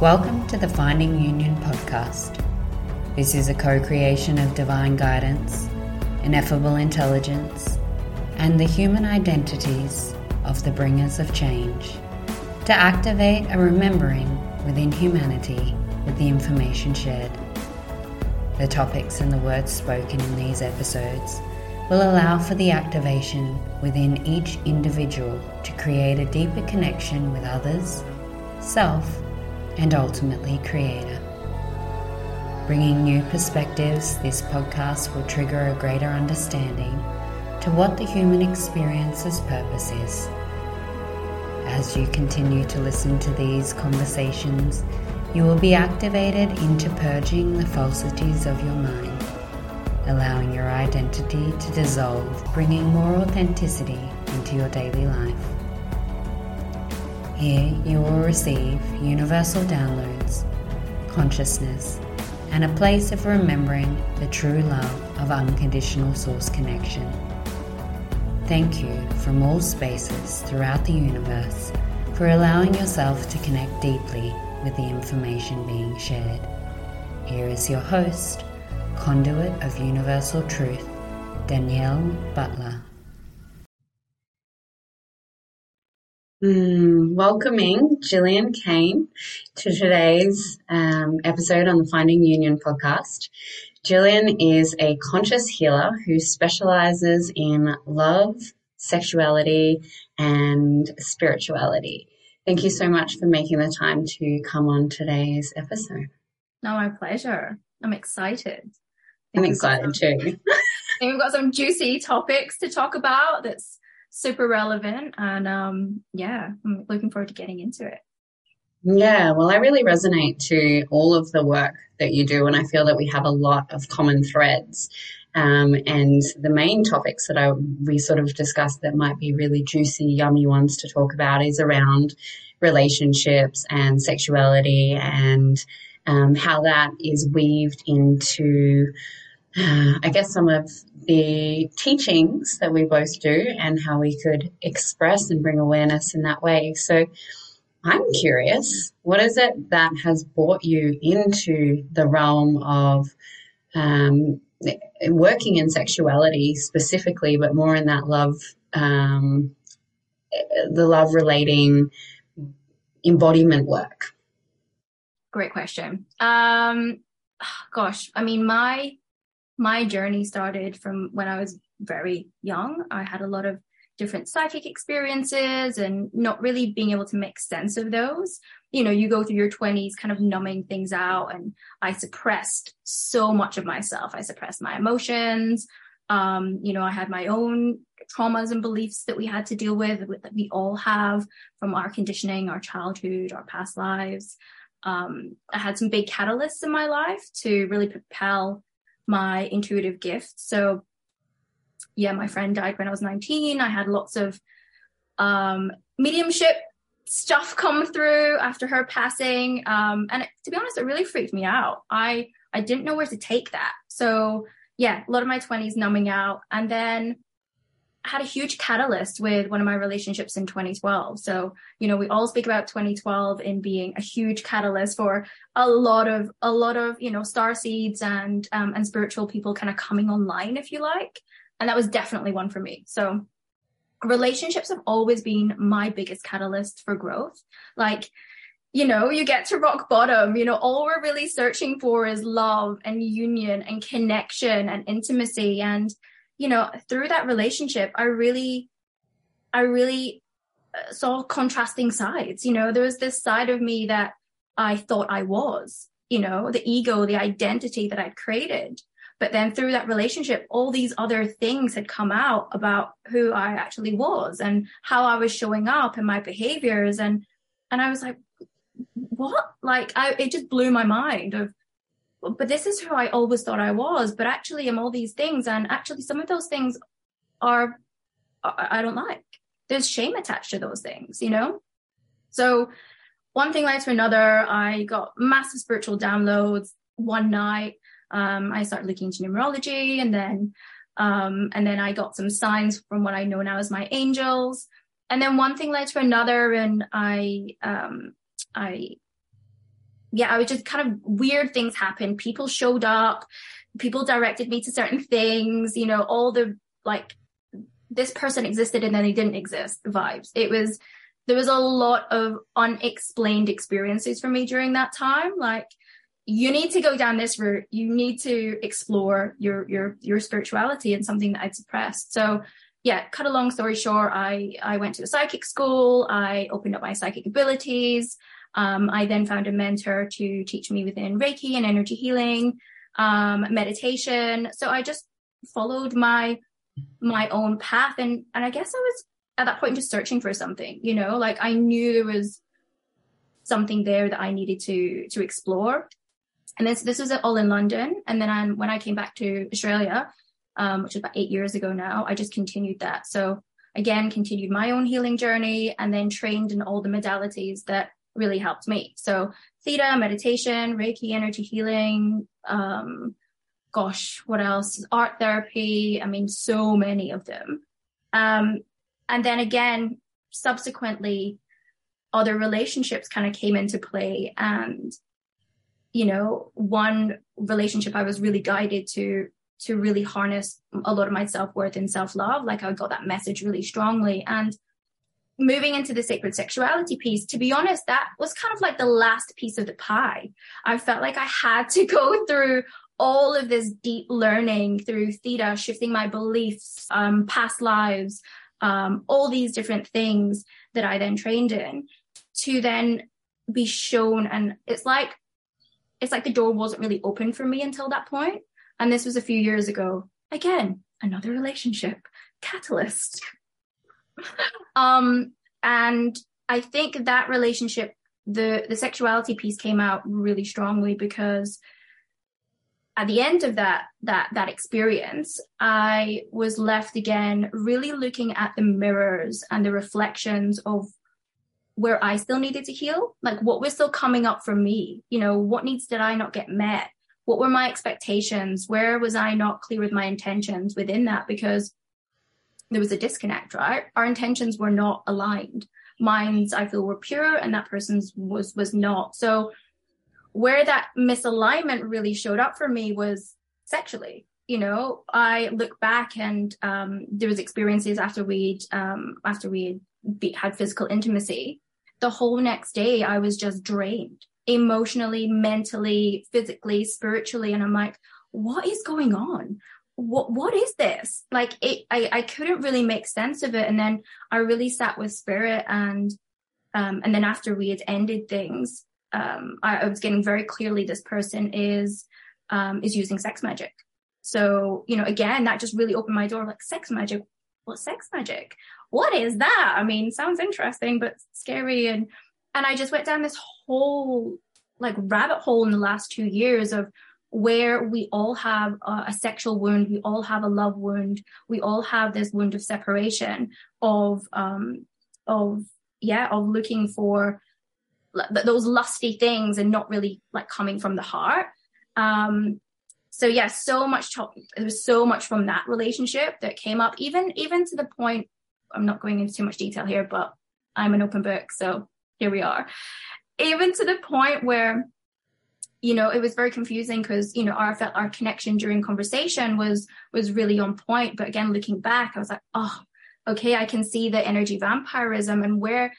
Welcome to the Finding Union podcast. This is a co creation of divine guidance, ineffable intelligence, and the human identities of the bringers of change to activate a remembering within humanity with the information shared. The topics and the words spoken in these episodes will allow for the activation within each individual to create a deeper connection with others, self, and ultimately Creator. Bringing new perspectives, this podcast will trigger a greater understanding to what the human experience's purpose is. As you continue to listen to these conversations, you will be activated into purging the falsities of your mind, allowing your identity to dissolve, bringing more authenticity into your daily life. Here you will receive universal downloads, consciousness, and a place of remembering the true love of unconditional source connection. Thank you from all spaces throughout the universe for allowing yourself to connect deeply with the information being shared. Here is your host, conduit of universal truth, Danielle Butler. Mm, welcoming Gillian Kane to today's um, episode on the Finding Union podcast. Gillian is a conscious healer who specializes in love, sexuality, and spirituality. Thank you so much for making the time to come on today's episode. No, my pleasure. I'm excited. I'm excited some, too. we've got some juicy topics to talk about that's super relevant. And um, yeah, I'm looking forward to getting into it. Yeah, well, I really resonate to all of the work that you do, and I feel that we have a lot of common threads. Um, and the main topics that I we sort of discussed that might be really juicy, yummy ones to talk about is around relationships and sexuality and um, how that is weaved into I guess some of the teachings that we both do and how we could express and bring awareness in that way. So I'm curious, what is it that has brought you into the realm of um, working in sexuality specifically, but more in that love, um, the love relating embodiment work? Great question. Um, gosh, I mean, my my journey started from when I was very young. I had a lot of different psychic experiences and not really being able to make sense of those. You know, you go through your 20s kind of numbing things out, and I suppressed so much of myself. I suppressed my emotions. Um, you know, I had my own traumas and beliefs that we had to deal with that we all have from our conditioning, our childhood, our past lives. Um, I had some big catalysts in my life to really propel my intuitive gifts. So yeah, my friend died when I was 19. I had lots of um, mediumship stuff come through after her passing. Um, and it, to be honest, it really freaked me out. I, I didn't know where to take that. So yeah, a lot of my 20s numbing out. And then had a huge catalyst with one of my relationships in 2012. So, you know, we all speak about 2012 in being a huge catalyst for a lot of, a lot of, you know, star seeds and, um, and spiritual people kind of coming online, if you like. And that was definitely one for me. So relationships have always been my biggest catalyst for growth. Like, you know, you get to rock bottom, you know, all we're really searching for is love and union and connection and intimacy. And, you know, through that relationship, I really, I really uh, saw contrasting sides. You know, there was this side of me that I thought I was, you know, the ego, the identity that I'd created. But then through that relationship, all these other things had come out about who I actually was and how I was showing up and my behaviors. And, and I was like, what? Like, I, it just blew my mind of, but this is who I always thought I was, but actually I'm all these things. And actually some of those things are, I don't like. There's shame attached to those things, you know? So one thing led to another. I got massive spiritual downloads one night. Um, I started looking into numerology and then, um, and then I got some signs from what I know now as my angels. And then one thing led to another and I, um, I yeah, I was just kind of weird things happened. People showed up, people directed me to certain things, you know, all the like this person existed and then they didn't exist vibes. It was there was a lot of unexplained experiences for me during that time. Like you need to go down this route. You need to explore your your your spirituality and something that I'd suppressed. So yeah, cut a long story short, I I went to a psychic school. I opened up my psychic abilities. Um, I then found a mentor to teach me within Reiki and energy healing, um, meditation. So I just followed my my own path, and and I guess I was at that point just searching for something. You know, like I knew there was something there that I needed to to explore. And this this was all in London, and then I, when I came back to Australia, um, which was about eight years ago now, I just continued that. So again, continued my own healing journey, and then trained in all the modalities that really helped me. So theta, meditation, Reiki, energy healing, um, gosh, what else? Art therapy. I mean, so many of them. Um, and then again, subsequently, other relationships kind of came into play. And, you know, one relationship I was really guided to to really harness a lot of my self-worth and self-love. Like I got that message really strongly. And moving into the sacred sexuality piece, to be honest, that was kind of like the last piece of the pie. I felt like I had to go through all of this deep learning through theta, shifting my beliefs, um, past lives, um, all these different things that I then trained in to then be shown. And it's like, it's like the door wasn't really open for me until that point. And this was a few years ago. Again, another relationship catalyst. Um, and I think that relationship, the the sexuality piece came out really strongly because at the end of that that that experience, I was left again really looking at the mirrors and the reflections of where I still needed to heal, like what was still coming up for me. You know, what needs did I not get met? What were my expectations? Where was I not clear with my intentions within that? Because there was a disconnect, right? Our intentions were not aligned. Mine's, I feel, were pure, and that person's was was not. So, where that misalignment really showed up for me was sexually. You know, I look back and um, there was experiences after we'd um, after we had physical intimacy. The whole next day, I was just drained emotionally, mentally, physically, spiritually, and I'm like, what is going on? What what is this? Like it I, I couldn't really make sense of it. And then i really sat with spirit and um and then after we had ended things um I, I was getting very clearly this person is um is using sex magic. So you know again that just really opened my door like sex magic? What sex magic? What is that? I mean sounds interesting but scary. And and i just went down this whole like rabbit hole in the last two years of where we all have a, sexual wound, we all have a love wound, we all have this wound of separation, of um, of yeah, of looking for those lusty things and not really like coming from the heart. Um, so yeah, so much. Talk, there was so much from that relationship that came up, even even to the point. I'm not going into too much detail here, but I'm an open book, so here we are. Even to the point where you know, it was very confusing because, you know, our felt our connection during conversation was was really on point. But again, looking back, I was like, oh, okay, I can see the energy vampirism and where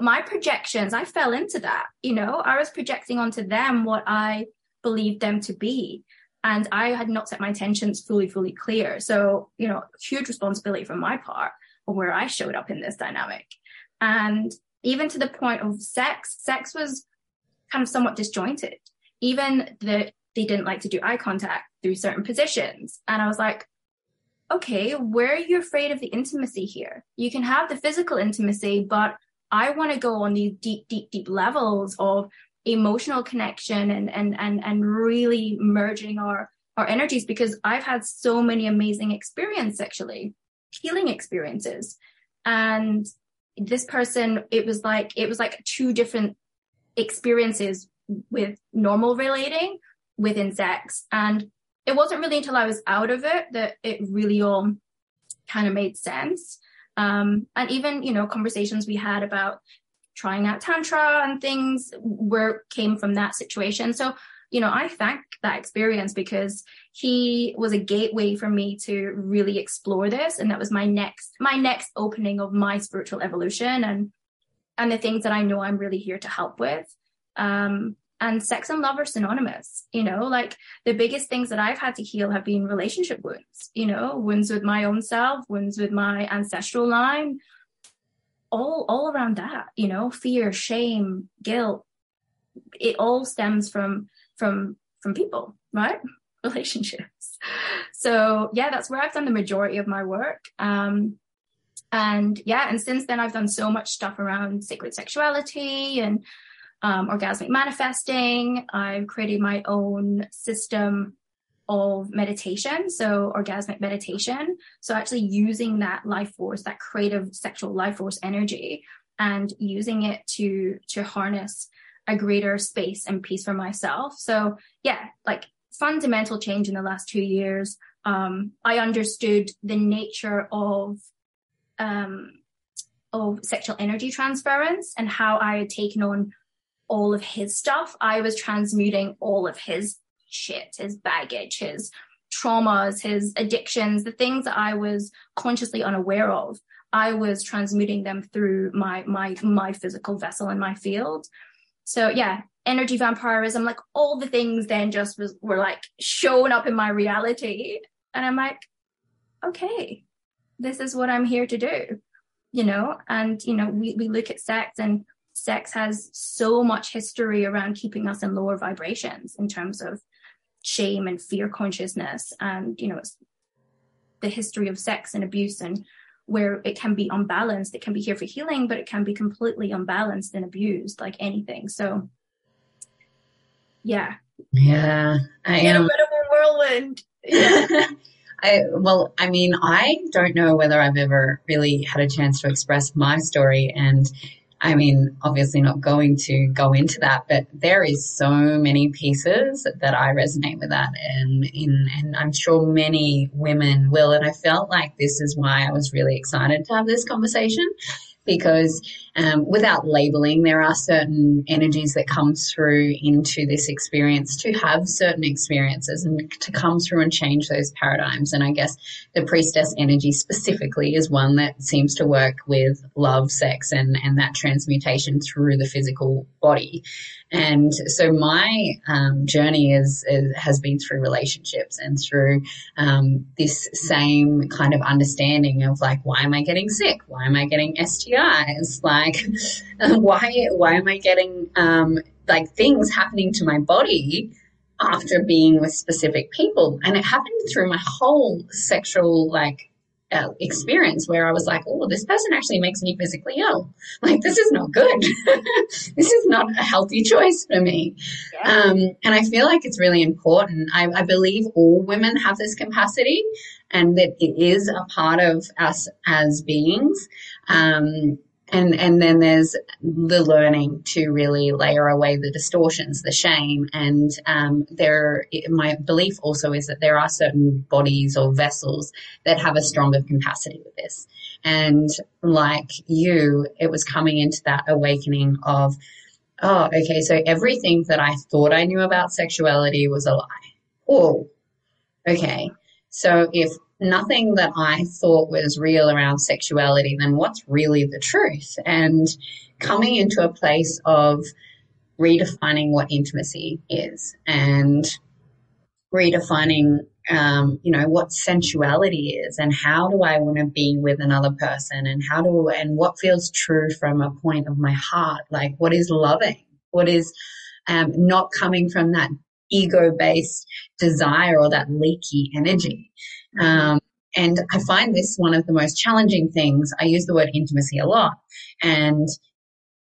my projections, I fell into that. You know, I was projecting onto them what I believed them to be. And I had not set my intentions fully, fully clear. So, you know, huge responsibility from my part of where I showed up in this dynamic. And even to the point of sex, sex was kind of somewhat disjointed even that they didn't like to do eye contact through certain positions. And I was like, okay, where are you afraid of the intimacy here? You can have the physical intimacy, but I want to go on these deep, deep, deep levels of emotional connection and and and and really merging our our energies because I've had so many amazing experiences sexually, healing experiences. And this person, it was like it was like two different experiences with normal relating within sex. And it wasn't really until I was out of it that it really all kind of made sense. Um, and even, you know, conversations we had about trying out tantra and things were came from that situation. So, you know, I thank that experience because he was a gateway for me to really explore this. And that was my next, my next opening of my spiritual evolution and, and the things that I know I'm really here to help with. Um, and sex and love are synonymous you know? Like the biggest things that i've had to heal have been relationship wounds you know? Wounds with my own self wounds with my ancestral line. All all around that you know? Fear shame guilt it all stems from from from people right? Relationships. So yeah that's where i've done the majority of my work um and yeah and since then i've done so much stuff around sacred sexuality and um, orgasmic manifesting. I've created my own system of meditation, so orgasmic meditation. So actually using that life force, that creative sexual life force energy, and using it to to harness a greater space and peace for myself. So yeah, like fundamental change in the last two years. Um, I understood the nature of um, of sexual energy transference and how I had taken on all of his stuff. I was transmuting all of his shit, his baggage, his traumas, his addictions, the things that I was consciously unaware of. I was transmuting them through my my my physical vessel and my field. So yeah, energy vampirism, like all the things then just was were like showing up in my reality. And I'm like, okay, this is what I'm here to do. You know, and you know, we, we look at sex and sex has so much history around keeping us in lower vibrations in terms of shame and fear consciousness and you know it's the history of sex and abuse and where it can be unbalanced it can be here for healing but it can be completely unbalanced and abused like anything so yeah yeah i am a bit of a whirlwind yeah. I, well, I mean, I don't know whether I've ever really had a chance to express my story. And I mean, obviously not going to go into that, but there is so many pieces that I resonate with that and in, and I'm sure many women will. And I felt like this is why I was really excited to have this conversation because um, without labeling, there are certain energies that come through into this experience to have certain experiences and to come through and change those paradigms. And I guess the priestess energy specifically is one that seems to work with love, sex, and, and that transmutation through the physical body. And so my um, journey is, is, has been through relationships and through um, this same kind of understanding of like, why am I getting sick? Why am I getting STIs? Like, why why am I getting um, like things happening to my body? after being with specific people and it happened through my whole sexual like uh, experience where I was like, oh, this person actually makes me physically ill. Like, this is not good. this is not a healthy choice for me. Yeah. Um, and I feel like it's really important. I, I, believe all women have this capacity and that it is a part of us as beings. Um, and and then there's the learning to really layer away the distortions, the shame, and um, there. My belief also is that there are certain bodies or vessels that have a stronger capacity with this. And like you, it was coming into that awakening of, oh, okay, so everything that I thought I knew about sexuality was a lie. Oh, okay. So if nothing that I thought was real around sexuality, then what's really the truth? And coming into a place of redefining what intimacy is and redefining um, you know what sensuality is and how do i want to be with another person and how do and what feels true from a point of my heart? Like what is loving? What is um, not coming from that ego based desire or that leaky energy um, and I find this one of the most challenging things. I use the word intimacy a lot and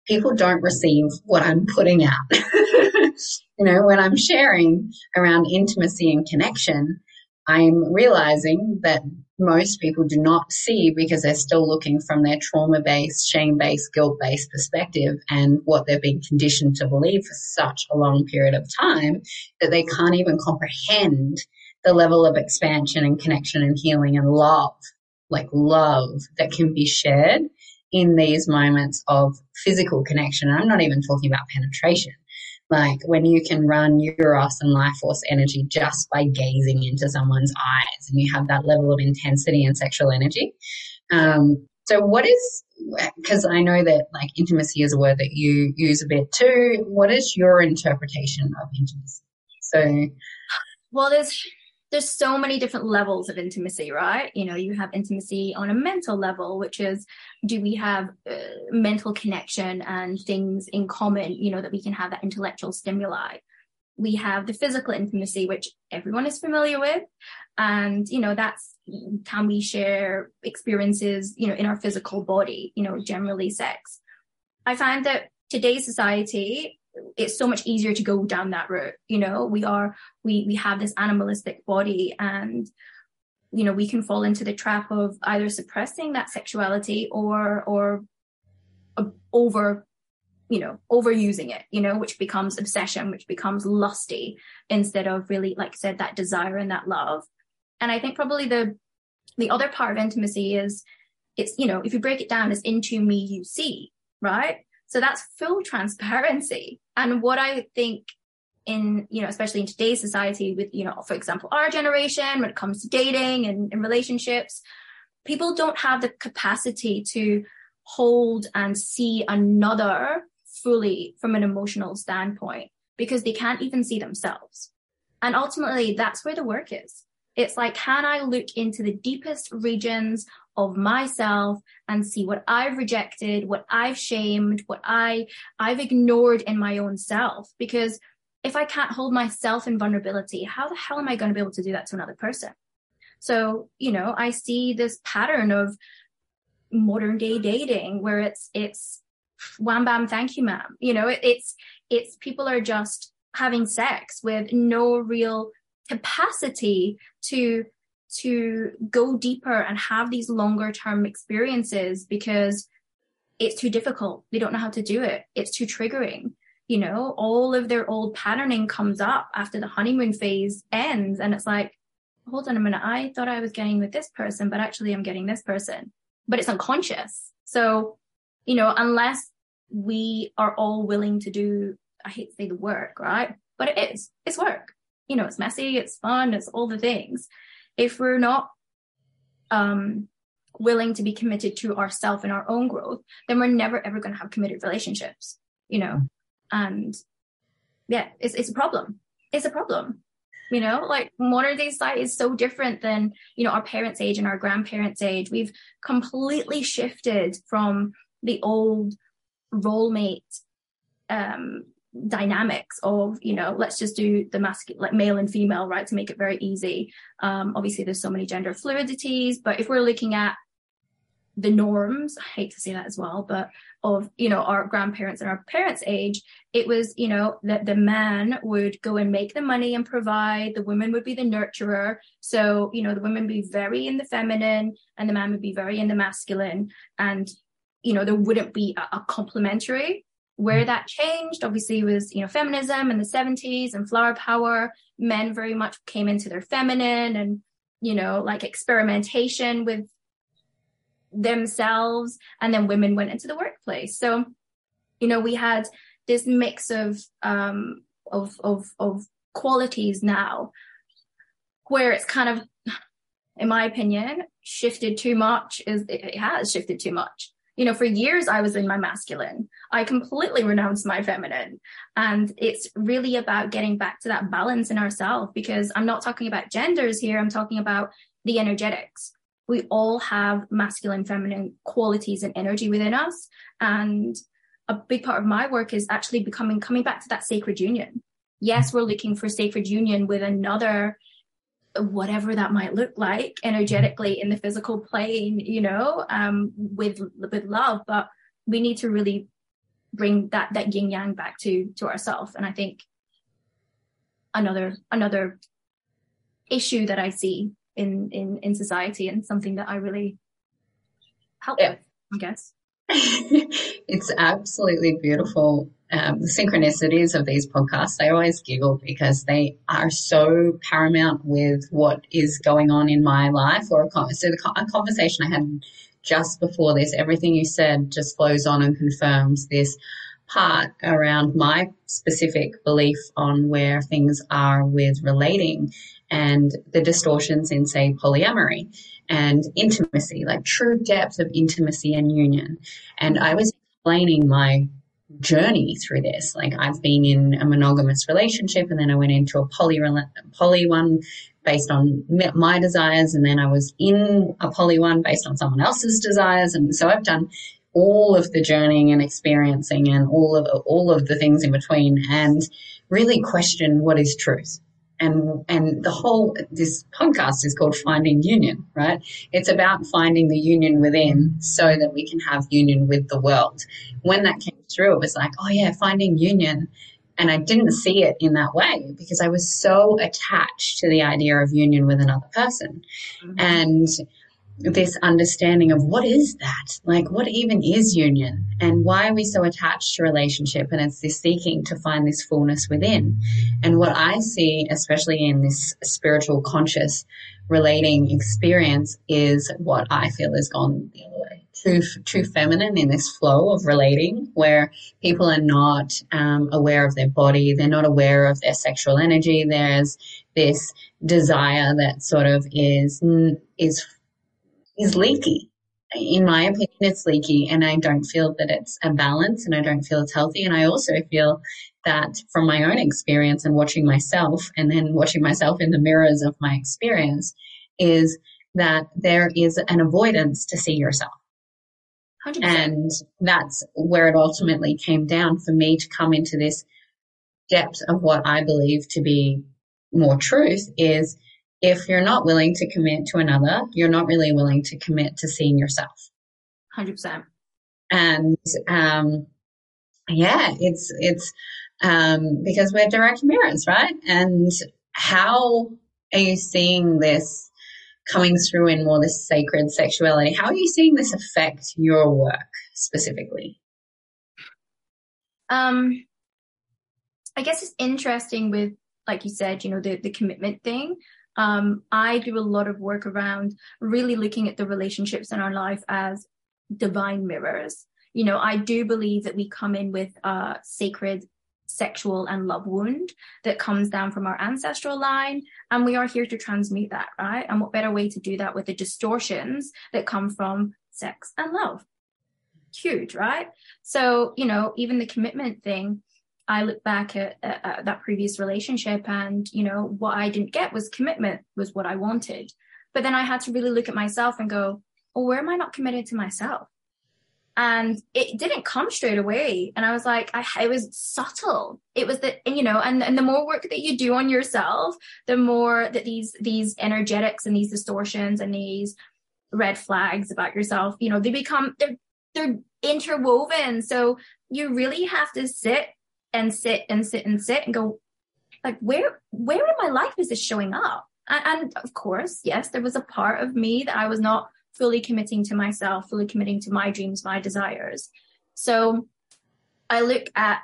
people don't receive what I'm putting out. you know, when I'm sharing around intimacy and connection, I'm realizing that most people do not see because they're still looking from their trauma based, shame based, guilt based perspective and what they've been conditioned to believe for such a long period of time that they can't even comprehend the level of expansion and connection and healing and love, like love that can be shared in these moments of physical connection. And I'm not even talking about penetration. Like when you can run Eros and life force energy just by gazing into someone's eyes and you have that level of intensity and sexual energy. Um, so what is, because I know that like intimacy is a word that you use a bit too. What is your interpretation of intimacy? So, well, there's there's so many different levels of intimacy, right? You know, you have intimacy on a mental level, which is do we have uh, mental connection and things in common, you know, that we can have that intellectual stimuli. We have the physical intimacy, which everyone is familiar with. And, you know, that's can we share experiences, you know, in our physical body, you know, generally sex. I find that today's society, it's so much easier to go down that route. You know, we are, we, we have this animalistic body and, you know, we can fall into the trap of either suppressing that sexuality or, or uh, over, you know, overusing it, you know, which becomes obsession, which becomes lusty instead of really, like I said, that desire and that love. And I think probably the, the other part of intimacy is it's, you know, if you break it down, it's into me, you see, right? So that's full transparency. And what I think in, you know, especially in today's society with, you know, for example, our generation, when it comes to dating and, and relationships, people don't have the capacity to hold and see another fully from an emotional standpoint because they can't even see themselves. And ultimately, that's where the work is. It's like, can I look into the deepest regions of myself and see what I've rejected, what I've shamed, what I, I've ignored in my own self? Because if I can't hold myself in vulnerability, how the hell am I going to be able to do that to another person? So, you know, I see this pattern of modern day dating where it's, it's wham bam, thank you, ma'am. You know, it, it's, it's people are just having sex with no real capacity to to go deeper and have these longer term experiences because it's too difficult. They don't know how to do it. It's too triggering. You know, all of their old patterning comes up after the honeymoon phase ends. And it's like, hold on a minute. I thought I was getting with this person, but actually I'm getting this person, but it's unconscious. So, you know, unless we are all willing to do, I hate to say the work, right? But it is, it's work you know, it's messy, it's fun, it's all the things. If we're not um, willing to be committed to ourselves and our own growth, then we're never ever going to have committed relationships, you know? And yeah, it's, it's a problem. It's a problem. You know, like modern day society is so different than, you know, our parents' age and our grandparents' age. We've completely shifted from the old role mate um, dynamics of you know let's just do the masculine like male and female right to make it very easy. Um obviously there's so many gender fluidities but if we're looking at the norms i hate to say that as well but of you know our grandparents and our parents age it was you know that the man would go and make the money and provide the woman would be the nurturer. So you know the women be very in the feminine and the man would be very in the masculine. And you know there wouldn't be a, a complementary where mm. that changed obviously was you know feminism in the 70s and flower power. Men very much came into their feminine and you know like experimentation with themselves and then women went into the workplace. So you know we had this mix of um of of of qualities now where it's kind of in my opinion shifted too much is it has shifted too much you know, for years I was in my masculine. I completely renounced my feminine. And it's really about getting back to that balance in ourselves because I'm not talking about genders here. I'm talking about the energetics. We all have masculine, feminine qualities and energy within us. And a big part of my work is actually becoming, coming back to that sacred union. Yes, we're looking for sacred union with another whatever that might look like energetically in the physical plane you know um with with love but we need to really bring that that yin yang back to to ourselves and i think another another issue that i see in in in society and something that i really help yeah. with i guess it's absolutely beautiful um, the synchronicities of these podcasts, I always giggle because they are so paramount with what is going on in my life or a, so the, a conversation I had just before this, everything you said just flows on and confirms this part around my specific belief on where things are with relating and the distortions in, say, polyamory and intimacy, like true depth of intimacy and union. And I was explaining my journey through this. Like I've been in a monogamous relationship and then I went into a poly, poly one based on my desires. And then I was in a poly one based on someone else's desires. And so I've done all of the journeying and experiencing and all of, all of the things in between and really question what is truth and and the whole this podcast is called finding union right? It's about finding the union within so that we can have union with the world. When that came through it was like oh yeah finding union. And i didn't see it in that way because i was so attached to the idea of union with another person. Mm-hmm. and this understanding of what is that? Like, what even is union? And why are we so attached to relationship? And it's this seeking to find this fullness within. And what I see, especially in this spiritual conscious relating experience, is what I feel has gone the other way. True, true feminine in this flow of relating where people are not um, aware of their body. They're not aware of their sexual energy. There's this desire that sort of is, is is leaky. In my opinion, it's leaky and I don't feel that it's a balance and I don't feel it's healthy. And I also feel that from my own experience and watching myself and then watching myself in the mirrors of my experience is that there is an avoidance to see yourself. 100%. And that's where it ultimately came down for me to come into this depth of what I believe to be more truth is if you're not willing to commit to another, you're not really willing to commit to seeing yourself. 100%. And, um, yeah, it's, it's, um, because we're direct mirrors, right? And how are you seeing this coming through in more this sacred sexuality? How are you seeing this affect your work specifically? Um, I guess it's interesting with, like you said, you know, the, the commitment thing um, I do a lot of work around really looking at the relationships in our life as divine mirrors. You know, I do believe that we come in with a sacred sexual and love wound that comes down from our ancestral line and we are here to transmute that right? And what better way to do that with the distortions that come from sex and love? Huge right? So you know even the commitment thing I look back at, at, at, that previous relationship and, you know, what I didn't get was commitment was what I wanted. But then I had to really look at myself and go, oh, where am I not committed to myself? And it didn't come straight away. And I was like, I, it was subtle. It was that, you know, and, and the more work that you do on yourself, the more that these, these energetics and these distortions and these red flags about yourself, you know, they become, they're, they're interwoven. So you really have to sit and sit and sit and sit and go, like, where, where in my life is this showing up? And, and of course, yes, there was a part of me that I was not fully committing to myself, fully committing to my dreams, my desires. So I look at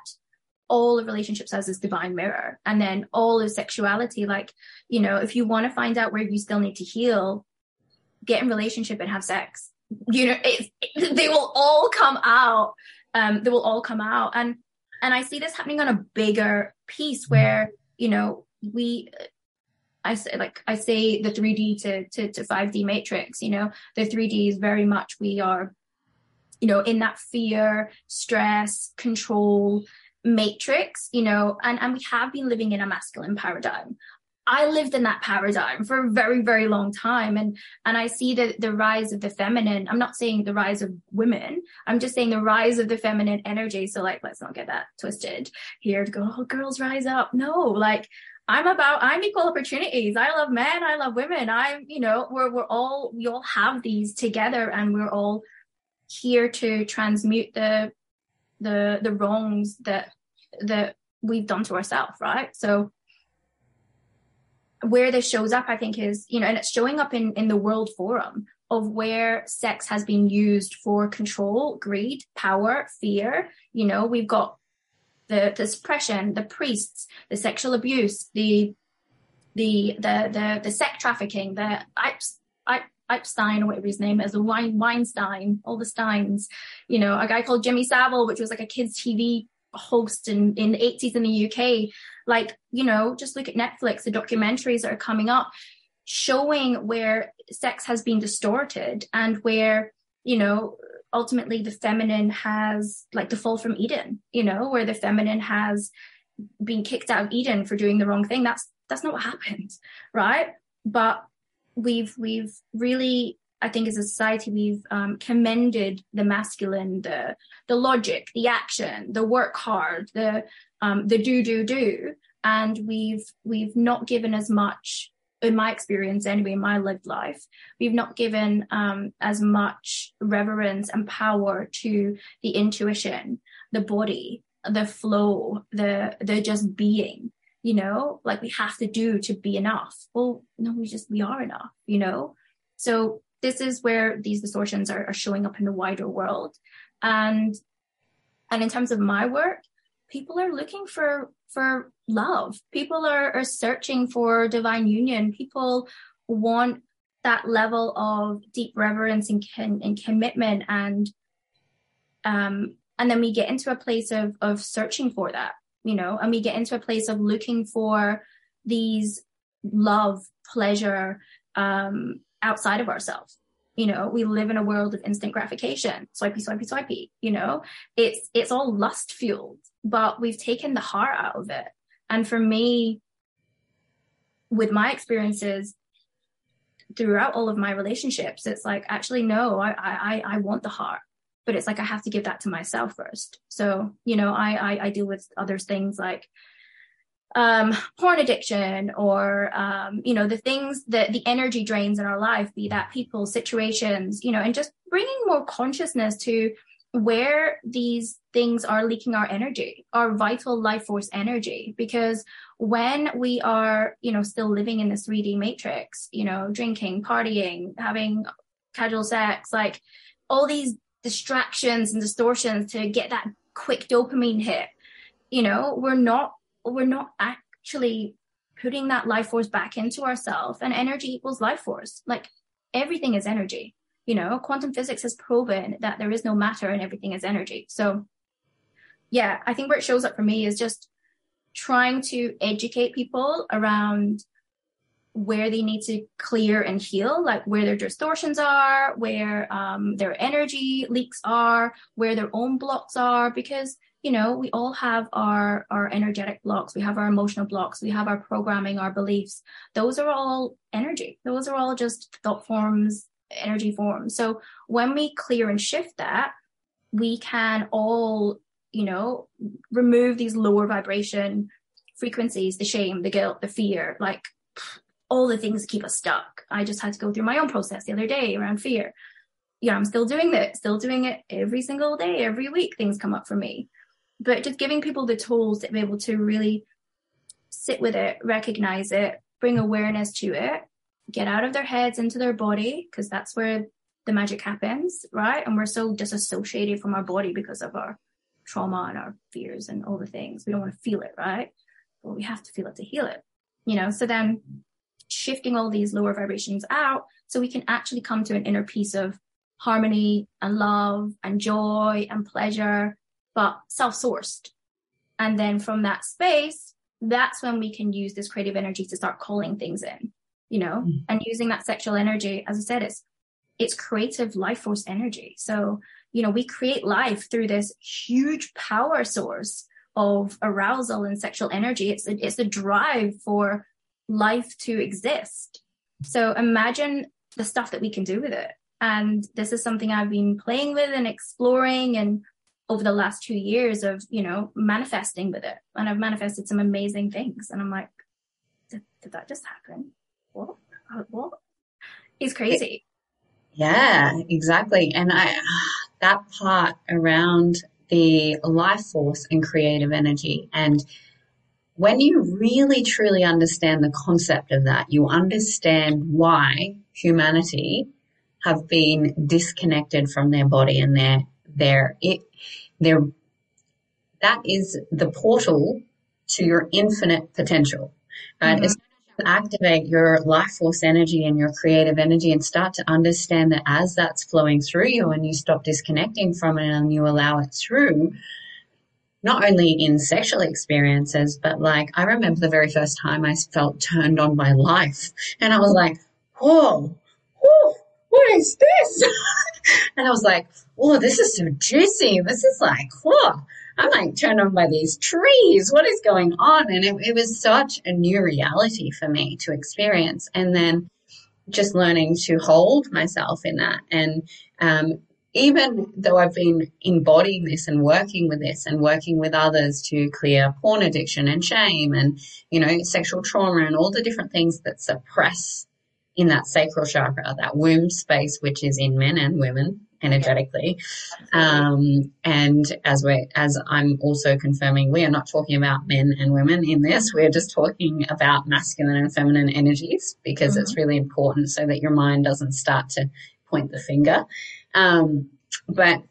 all of relationships as this divine mirror and then all of sexuality like you know if you want to find out where you still need to heal get in relationship and have sex you know it, they will all come out um they will all come out and and I see this happening on a bigger piece where, mm-hmm. you know, we, I say like I say the 3D to, to, to 5D matrix, you know, the 3D is very much we are, you know, in that fear, stress, control matrix, you know, and, and we have been living in a masculine paradigm. I lived in that paradigm for a very, very long time. And, and I see the, the rise of the feminine. I'm not saying the rise of women. I'm just saying the rise of the feminine energy. So like, let's not get that twisted here to go, oh, girls rise up. No, like I'm about, I'm equal opportunities. I love men. I love women. I'm, you know, we're, we're all, we all have these together and we're all here to transmute the, the, the wrongs that, that we've done to ourselves. Right. So, where this shows up, I think, is, you know, and it's showing up in, in the world forum of where sex has been used for control, greed, power, fear. You know, we've got the, the suppression, the priests, the sexual abuse, the, the, the, the, the sex trafficking, the, Epstein or whatever his name is, the Weinstein, all the Steins, you know, a guy called Jimmy Savile, which was like a kids TV host in, in the 80s in the UK. Like, you know, just look at Netflix, the documentaries that are coming up showing where sex has been distorted and where, you know, ultimately the feminine has like the fall from Eden, you know, where the feminine has been kicked out of Eden for doing the wrong thing. That's that's not what happened, right? But we've we've really I think as a society we've um, commended the masculine, the the logic, the action, the work hard, the um, the do do do, and we've we've not given as much in my experience anyway in my lived life. We've not given um, as much reverence and power to the intuition the body the flow the the just being you know? Like we have to do to be enough. Well no we just we are enough you know? So this is where these distortions are, are showing up in the wider world. And and in terms of my work people are looking for for love. People are, are searching for divine union. People want that level of deep reverence and, and commitment and um and then we get into a place of of searching for that you know and we get into a place of looking for these love pleasure um outside of ourselves. You know we live in a world of instant gratification. Swipey swipey swipey you know? It's it's all lust fueled but we've taken the heart out of it. And for me with my experiences throughout all of my relationships it's like actually no i i i want the heart but it's like i have to give that to myself first. So you know i i, I deal with other things like um, porn addiction or um, you know the things that the energy drains in our life be that people situations you know and just bringing more consciousness to where these things are leaking our energy our vital life force energy. Because when we are you know still living in this 3d matrix you know drinking partying having casual sex like all these distractions and distortions to get that quick dopamine hit you know we're not we're not actually putting that life force back into ourselves and energy equals life force. Like everything is energy. You know quantum physics has proven that there is no matter and everything is energy. So yeah i think where it shows up for me is just trying to educate people around where they need to clear and heal, like where their distortions are, where um, their energy leaks are, where their own blocks are, because you know we all have our our energetic blocks. We have our emotional blocks. We have our programming our beliefs. Those are all energy. Those are all just thought forms energy forms. So when we clear and shift that we can all you know remove these lower vibration frequencies the shame the guilt the fear like all the things that keep us stuck. I just had to go through my own process the other day around fear. Yeah i'm still doing that still doing it every single day every week things come up for me but just giving people the tools to be able to really sit with it, recognize it, bring awareness to it, get out of their heads into their body, because that's where the magic happens, right? And we're so disassociated from our body because of our trauma and our fears and all the things. We don't want to feel it, right? But we have to feel it to heal it, you know? So then shifting all these lower vibrations out so we can actually come to an inner peace of harmony and love and joy and pleasure but self-sourced. And then from that space, that's when we can use this creative energy to start calling things in, you know, mm. and using that sexual energy, as I said, it's it's creative life force energy. So, you know, we create life through this huge power source of arousal and sexual energy. It's a, it's a drive for life to exist. So imagine the stuff that we can do with it. And this is something I've been playing with and exploring and over the last two years of you know manifesting with it. And i've manifested some amazing things. And i'm like did, did that just happen? What? What? It's crazy. Yeah exactly. And i that part around the life force and creative energy. And when you really truly understand the concept of that you understand why humanity have been disconnected from their body and their their it there, that is the portal to your infinite potential. Right? Mm-hmm. As as activate your life force energy and your creative energy and start to understand that as that's flowing through you and you stop disconnecting from it and you allow it through, not only in sexual experiences, but like I remember the very first time I felt turned on by life and I was like, whoa, whoa what is this? and I was like, oh, this is so juicy. This is like, whoa. I'm like turned on by these trees. What is going on? And it, it was such a new reality for me to experience. And then just learning to hold myself in that. And um, even though I've been embodying this and working with this and working with others to clear porn addiction and shame and, you know, sexual trauma and all the different things that suppress in that sacral chakra, that womb space, which is in men and women energetically. Um, and as we as I'm also confirming, we are not talking about men and women in this. We're just talking about masculine and feminine energies because mm-hmm. it's really important so that your mind doesn't start to point the finger. Um, but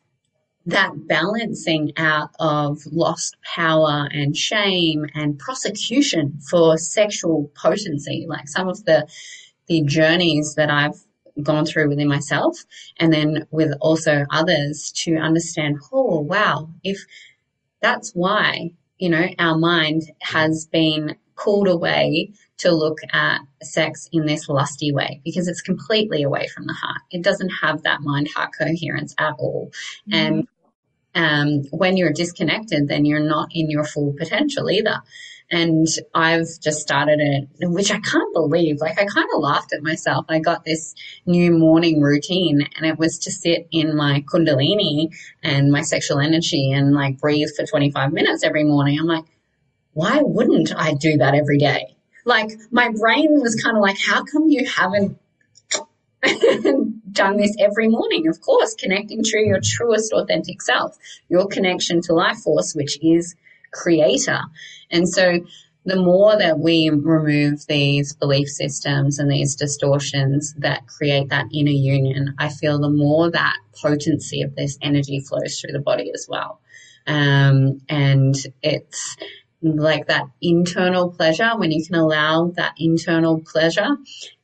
that balancing out of lost power and shame and prosecution for sexual potency, like some of the the journeys that I've gone through within myself and then with also others to understand, oh, wow, if that's why, you know, our mind has been called away to look at sex in this lusty way because it's completely away from the heart. It doesn't have that mind heart coherence at all. Mm-hmm. And um, when you're disconnected, then you're not in your full potential either. And I've just started it, which I can't believe. Like I kind of laughed at myself. I got this new morning routine and it was to sit in my kundalini and my sexual energy and like breathe for 25 minutes every morning. I'm like, why wouldn't I do that every day? Like my brain was kind of like, how come you haven't done this every morning? Of course, connecting to your truest authentic self, your connection to life force, which is creator. And so the more that we remove these belief systems and these distortions that create that inner union, I feel the more that potency of this energy flows through the body as well. Um, and it's like that internal pleasure when you can allow that internal pleasure.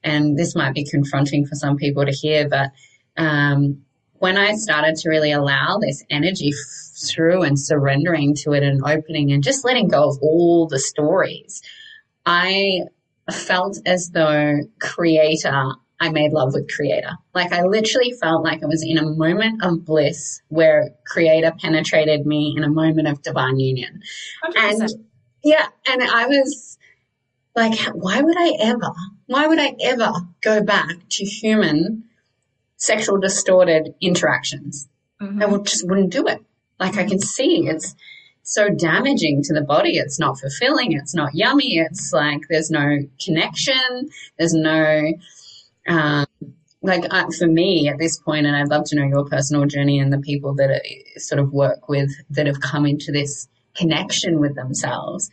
And this might be confronting for some people to hear, but um, when I started to really allow this energy through and surrendering to it and opening and just letting go of all the stories, I felt as though creator, I made love with creator. Like I literally felt like I was in a moment of bliss where creator penetrated me in a moment of divine union. 100%. And yeah, and I was like, why would I ever, why would I ever go back to human sexual distorted interactions. Mm-hmm. I would, just wouldn't do it. Like I can see it's so damaging to the body. It's not fulfilling. It's not yummy. It's like there's no connection. There's no, um, like uh, for me at this point, and I'd love to know your personal journey and the people that I sort of work with that have come into this connection with themselves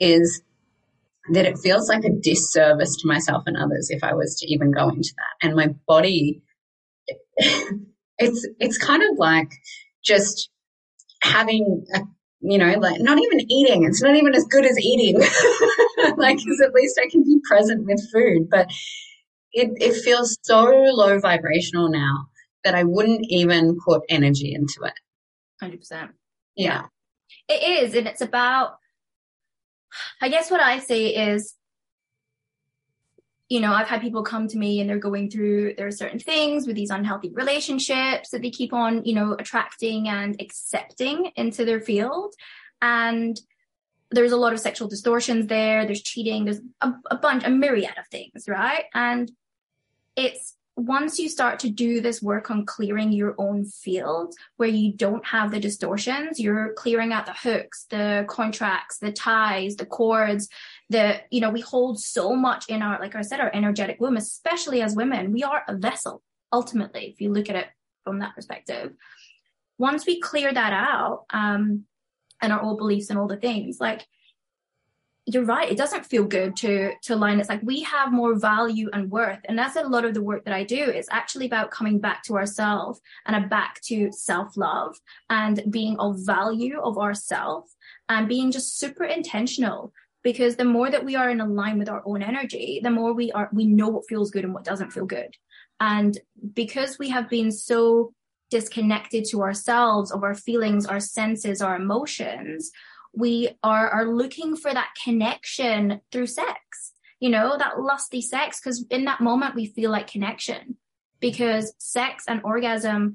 is that it feels like a disservice to myself and others if I was to even go into that. And my body it's it's kind of like just having a you know like not even eating. It's not even as good as eating. Like because at least i can be present with food. But it, it feels so low vibrational now that i wouldn't even put energy into it. 100% yeah. It is and it's about i guess what i see is you know, I've had people come to me and they're going through there are certain things with these unhealthy relationships that they keep on, you know, attracting and accepting into their field. And there's a lot of sexual distortions there, there's cheating, there's a, a bunch, a myriad of things, right? And it's once you start to do this work on clearing your own field where you don't have the distortions, you're clearing out the hooks, the contracts, the ties, the cords, the, you know, we hold so much in our, like I said, our energetic womb, especially as women, we are a vessel ultimately, if you look at it from that perspective. Once we clear that out, um, and our old beliefs and all the things, like you're right it doesn't feel good to to align. It's like we have more value and worth. And that's a lot of the work that i do. It's actually about coming back to ourselves and a back to self-love and being of value of ourself and being just super intentional because the more that we are in line with our own energy, the more we are, we know what feels good and what doesn't feel good. And because we have been so disconnected to ourselves, of our feelings, our senses, our emotions, we are, are looking for that connection through sex, you know, that lusty sex. Cause in that moment, we feel like connection because sex and orgasm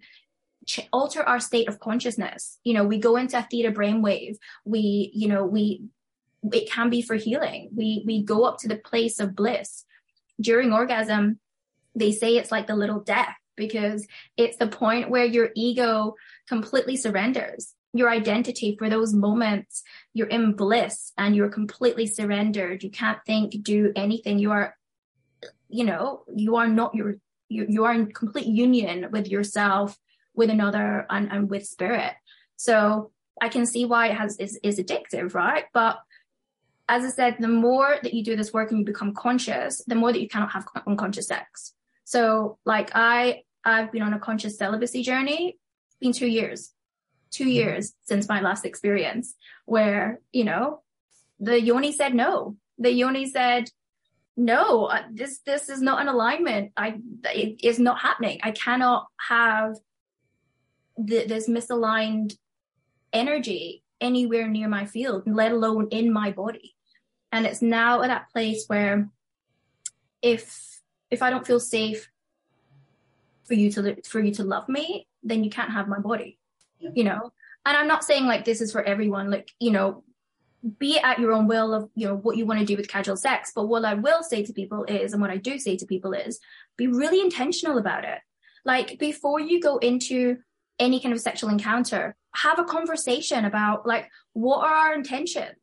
alter our state of consciousness. You know, we go into a theta brainwave. We, you know, we it can be for healing. We we go up to the place of bliss. During orgasm, they say it's like the little death because it's the point where your ego completely surrenders. Your identity for those moments, you're in bliss and you're completely surrendered. You can't think, do anything. You are, you know, you are not your, you, you are in complete union with yourself, with another, and, and with spirit. So I can see why it has is, is addictive, right? But as I said, the more that you do this work and you become conscious, the more that you cannot have unconscious sex. So like I, I've been on a conscious celibacy journey. It's been two years, two mm-hmm. years since my last experience where, you know, the yoni said no. The yoni said, no, uh, this, this is not an alignment. I, it is not happening. I cannot have the, this misaligned energy anywhere near my field, let alone in my body. And it's now at that place where if, if I don't feel safe for you to, for you to love me, then you can't have my body, yeah. you know? And I'm not saying like this is for everyone, like, you know, be it at your own will of, you know, what you want to do with casual sex. But what I will say to people is, and what I do say to people is be really intentional about it. Like before you go into any kind of sexual encounter, have a conversation about like, what are our intentions?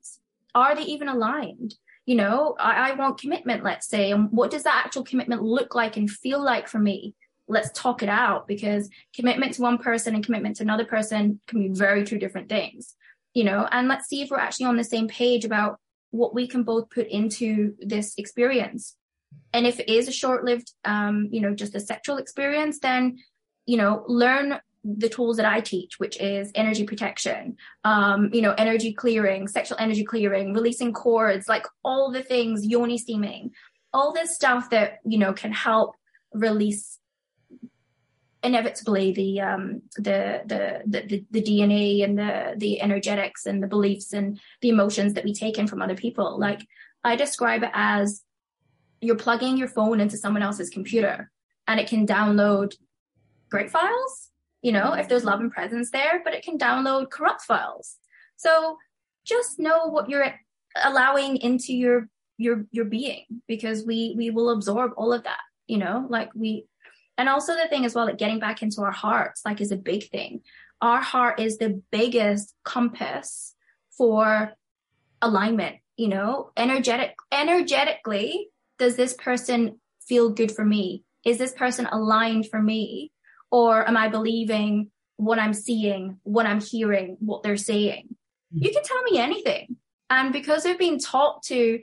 Are they even aligned? You know, I, I want commitment, let's say, and what does that actual commitment look like and feel like for me? Let's talk it out because commitment to one person and commitment to another person can be very two different things, you know, and let's see if we're actually on the same page about what we can both put into this experience. And if it is a short lived, um, you know, just a sexual experience, then, you know, learn the tools that I teach, which is energy protection, um, you know, energy clearing, sexual energy clearing, releasing cords, like all the things, yoni steaming, all this stuff that, you know, can help release inevitably the, um, the, the, the, the DNA and the, the energetics and the beliefs and the emotions that we take in from other people. Like I describe it as you're plugging your phone into someone else's computer and it can download great files you know, if there's love and presence there, but it can download corrupt files. So just know what you're allowing into your your your being because we we will absorb all of that, you know, like we and also the thing as well, like getting back into our hearts, like is a big thing. Our heart is the biggest compass for alignment, you know, energetic energetically, does this person feel good for me? Is this person aligned for me? Or am I believing what I'm seeing, what I'm hearing, what they're saying? Mm-hmm. You can tell me anything. And because they've been taught to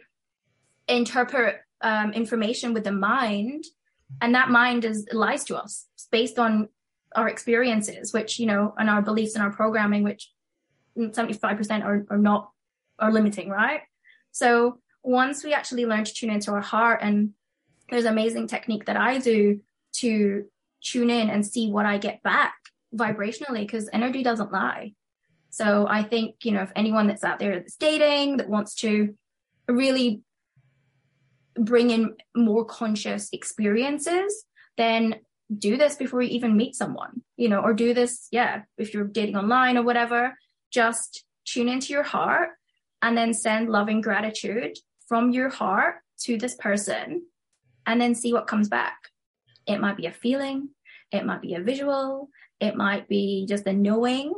interpret um, information with the mind, and that mind is lies to us it's based on our experiences, which, you know, and our beliefs and our programming, which 75% are, are not, are limiting, right? So once we actually learn to tune into our heart and there's amazing technique that I do to tune in and see what I get back vibrationally because energy doesn't lie. So I think, you know, if anyone that's out there that's dating that wants to really bring in more conscious experiences, then do this before you even meet someone, you know, or do this, yeah, if you're dating online or whatever, just tune into your heart and then send loving gratitude from your heart to this person and then see what comes back. It might be a feeling, it might be a visual, it might be just a knowing,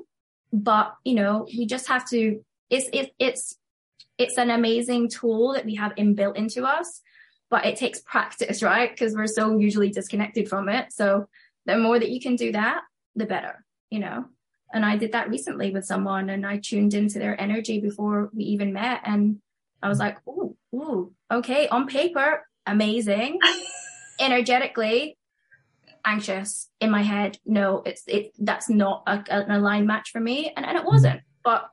but you know, we just have to, it's, it, it's, it's an amazing tool that we have inbuilt into us, but it takes practice, right? Because we're so usually disconnected from it. So the more that you can do that, the better, you know? And I did that recently with someone and I tuned into their energy before we even met. And I was like, ooh, ooh, okay, on paper, amazing. Energetically, anxious in my head. No, it's it that's not a, an aligned match for me, and and it wasn't. But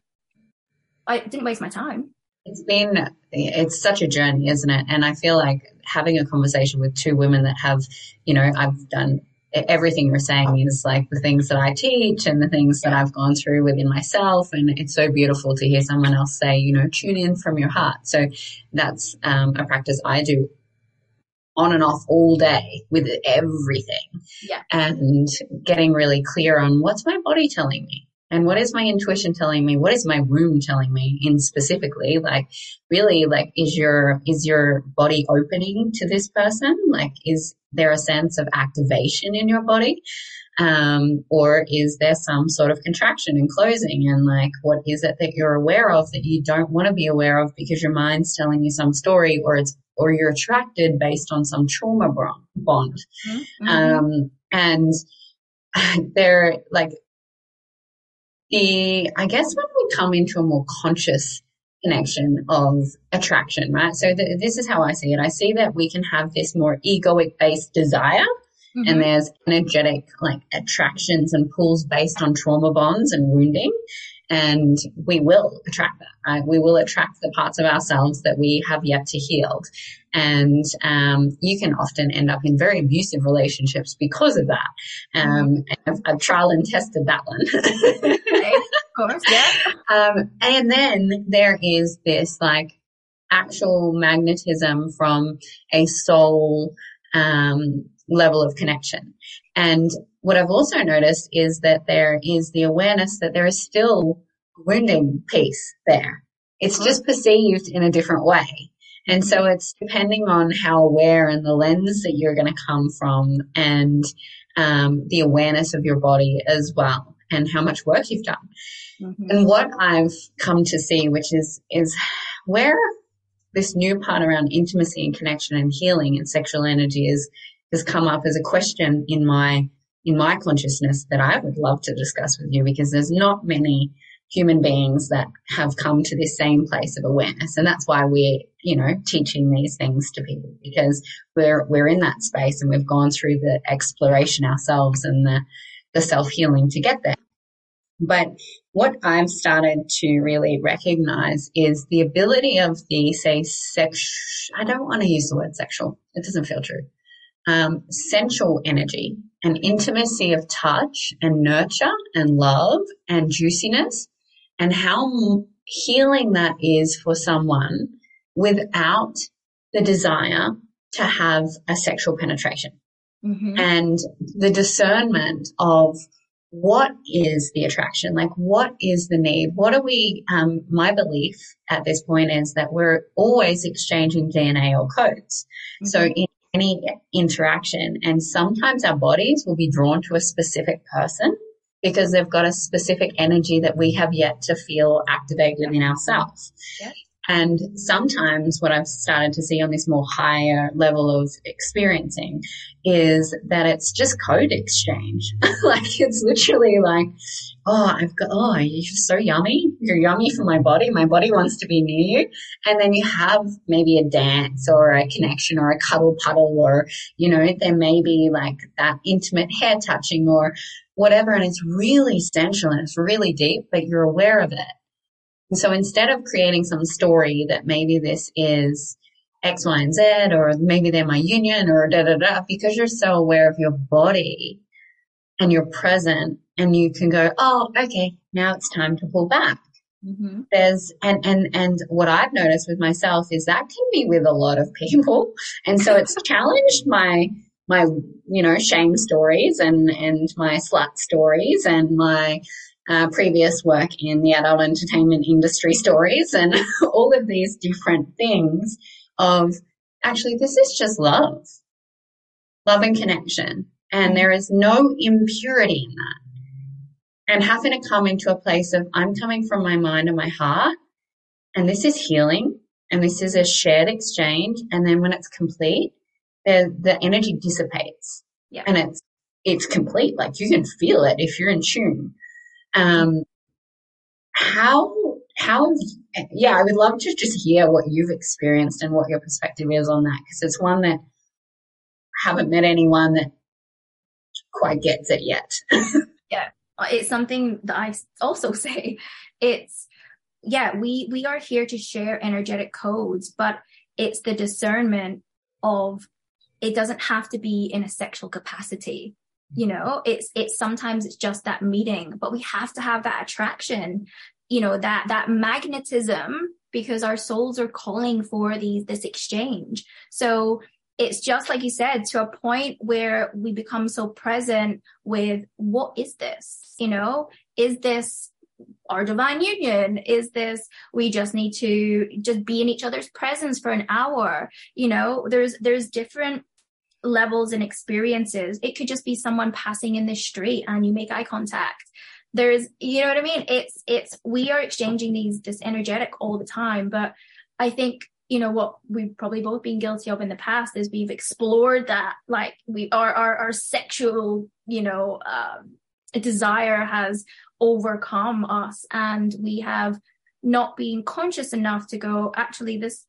I didn't waste my time. It's been, it's such a journey, isn't it? And I feel like having a conversation with two women that have, you know, I've done everything you're saying is like the things that I teach and the things that I've gone through within myself. And it's so beautiful to hear someone else say, you know, tune in from your heart. So that's um, a practice I do on and off all day with everything. Yeah. And getting really clear on what's my body telling me? And what is my intuition telling me? What is my womb telling me in specifically? Like really like is your is your body opening to this person? Like is there a sense of activation in your body? Um, or is there some sort of contraction and closing? And like, what is it that you're aware of that you don't want to be aware of because your mind's telling you some story or it's, or you're attracted based on some trauma bond. Mm-hmm. Um, and they're like, the, I guess when we come into a more conscious connection of attraction, right? So the, this is how I see it. I see that we can have this more egoic based desire Mm-hmm. and there's energetic like attractions and pulls based on trauma bonds and wounding and we will attract that right we will attract the parts of ourselves that we have yet to heal and um, you can often end up in very abusive relationships because of that um. I've, I've, trial and tested that one of course yeah um, and then there is this like actual magnetism from a soul um, level of connection. And what I've also noticed is that there is the awareness that there is still wounding piece there. It's just perceived in a different way. And so it's depending on how aware and the lens that you're going to come from and um, the awareness of your body as well and how much work you've done. Mm-hmm. And what I've come to see, which is, is where this new part around intimacy and connection and healing and sexual energy is, has come up as a question in my in my consciousness that I would love to discuss with you because there's not many human beings that have come to this same place of awareness. And that's why we're, you know, teaching these things to people because we're, we're in that space and we've gone through the exploration ourselves and the, the self healing to get there. But what I've started to really recognize is the ability of the, say, sex, I don't want to use the word sexual. It doesn't feel true um, sensual energy and intimacy of touch and nurture and love and juiciness and how healing that is for someone without the desire to have a sexual penetration mm-hmm. and the discernment of what is the attraction like what is the need what are we um, my belief at this point is that we're always exchanging dna or codes mm-hmm. so in any interaction. And sometimes our bodies will be drawn to a specific person because they've got a specific energy that we have yet to feel activated in ourselves. Yeah. And sometimes what I've started to see on this more higher level of experiencing is that it's just code exchange. like it's literally like, oh, I've got, oh, you're so yummy. You're yummy for my body. My body wants to be near you. And then you have maybe a dance or a connection or a cuddle puddle or, you know, there may be like that intimate hair touching or whatever. And it's really essential and it's really deep, but you're aware of it. And so instead of creating some story that maybe this is X, Y, and Z, or maybe they're my union or da da da, because you're so aware of your body and you're present and you can go, oh, okay, now it's time to pull back. Mm-hmm. There's and and and what I've noticed with myself is that can be with a lot of people, and so it's challenged my my you know shame stories and and my slut stories and my uh, previous work in the adult entertainment industry stories and all of these different things of actually this is just love, love and connection. And there is no impurity in that. And having to come into a place of I'm coming from my mind and my heart and this is healing and this is a shared exchange. And then when it's complete, the, the energy dissipates yeah. and it's, it's complete. Like you can feel it if you're in tune. Um, how, how, yeah, I would love to just hear what you've experienced and what your perspective is on that because it's one that I haven't met anyone that quite gets it yet. yeah, it's something that I also say. It's yeah, we we are here to share energetic codes, but it's the discernment of it doesn't have to be in a sexual capacity you know it's it's sometimes it's just that meeting but we have to have that attraction you know that that magnetism because our souls are calling for these this exchange. So it's just like you said to a point where we become so present with what is this? You know is this our divine union? Is this we just need to just be in each other's presence for an hour? You know there's there's different levels and experiences it could just be someone passing in the street and you make eye contact. There's you know what i mean? It's it's we are exchanging these this energetic all the time but i think you know what we've probably both been guilty of in the past is we've explored that like we our our, our sexual you know um, desire has overcome us and we have not been conscious enough to go actually this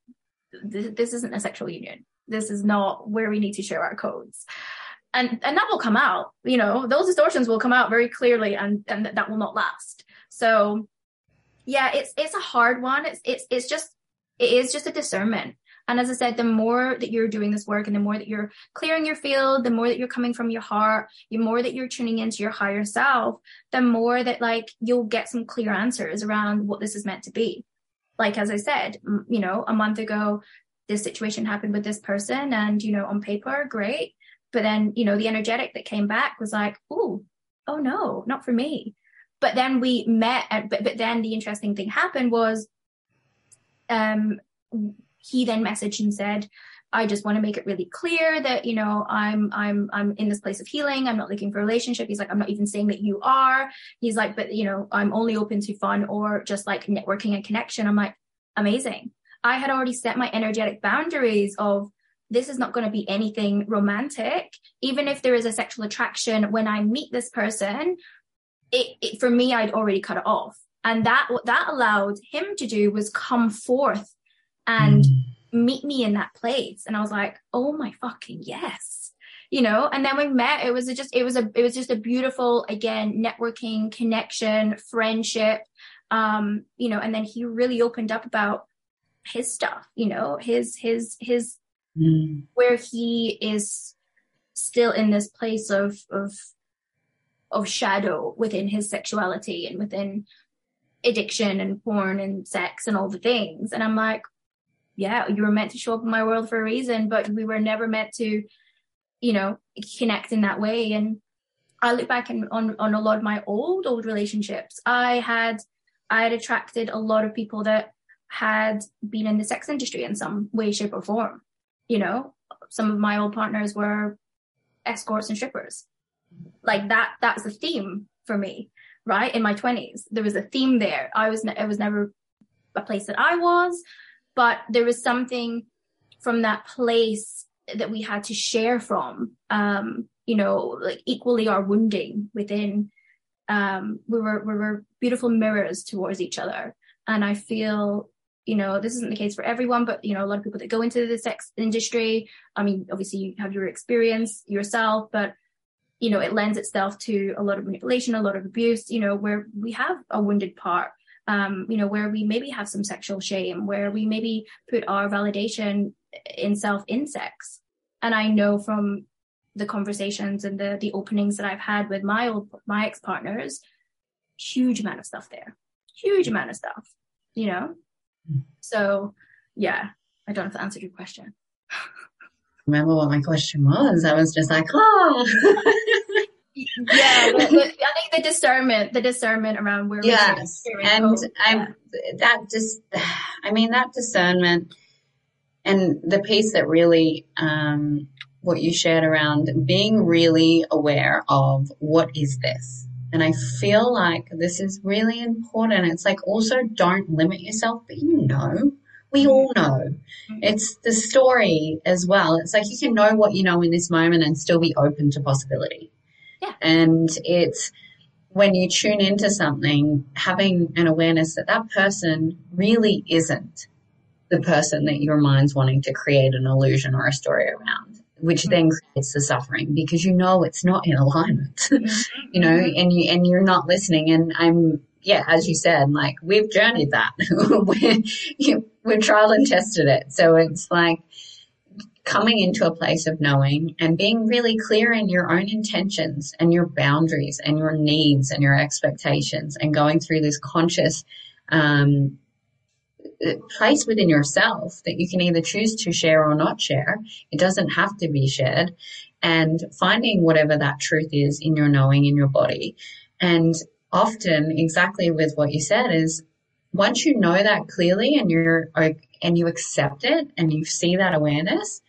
this, this isn't a sexual union this is not where we need to share our codes. And and that will come out you know those distortions will come out very clearly and and that will not last. So yeah it's it's a hard one. It's it's it's just it is just a discernment. And as I said, the more that you're doing this work and the more that you're clearing your field, the more that you're coming from your heart, the more that you're tuning into your higher self, the more that like you'll get some clear answers around what this is meant to be. Like, as I said, you know, a month ago, this situation happened with this person and, you know, on paper, great. But then, you know, the energetic that came back was like, oh, oh no, not for me. But then we met, but, but then the interesting thing happened was, um, he then messaged and said, I just want to make it really clear that, you know, I'm, I'm, I'm in this place of healing. I'm not looking for a relationship. He's like, I'm not even saying that you are. He's like, but, you know, I'm only open to fun or just like networking and connection. I'm like, amazing. I had already set my energetic boundaries of this is not going to be anything romantic. Even if there is a sexual attraction when I meet this person, it, it for me, I'd already cut it off. And that, what that allowed him to do was come forth and mm. meet me in that place. And I was like, oh my fucking yes. You know, and then we met. It was just, it was a, it was just a beautiful, again, networking, connection, friendship. Um, you know, and then he really opened up about his stuff, you know, his, his, his, mm. where he is still in this place of, of, of shadow within his sexuality and within addiction and porn and sex and all the things. And I'm like, yeah, you were meant to show up in my world for a reason, but we were never meant to, you know, connect in that way. And I look back in, on on a lot of my old old relationships. I had I had attracted a lot of people that had been in the sex industry in some way, shape, or form. You know, some of my old partners were escorts and strippers. Like that. That's the theme for me, right? In my twenties, there was a theme there. I was. It was never a place that I was but there was something from that place that we had to share from um you know like equally our wounding within um we were we were beautiful mirrors towards each other and i feel you know this isn't the case for everyone but you know a lot of people that go into the sex industry i mean obviously you have your experience yourself but you know it lends itself to a lot of manipulation a lot of abuse you know where we have a wounded part um, you know, where we maybe have some sexual shame, where we maybe put our validation in self in sex. And I know from the conversations and the the openings that I've had with my old my ex partners, huge amount of stuff there, huge amount of stuff, you know. So, yeah, I don't know if that answered your question. Remember what my question was? I was just like, oh. yeah, I think the discernment, the discernment around where yes, and I that just, I mean that discernment, and the piece that really, um, what you shared around being really aware of what is this, and I feel like this is really important. It's like also don't limit yourself, but you know, we all know. Mm-hmm. It's the story as well. It's like you can know what you know in this moment and still be open to possibility. Yeah. And it's when you tune into something, having an awareness that that person really isn't the person that your mind's wanting to create an illusion or a story around, which mm-hmm. then creates the suffering because you know it's not in alignment, mm-hmm. you know, and you, and you're not listening. And I'm, yeah, as you said, like we've journeyed that. we, we've tried and tested it. So it's like coming into a place of knowing and being really clear in your own intentions and your boundaries and your needs and your expectations and going through this conscious, um, place within yourself that you can either choose to share or not share. It doesn't have to be shared and finding whatever that truth is in your knowing in your body. And often exactly with what you said is once you know that clearly and you're and you accept it and you see that awareness,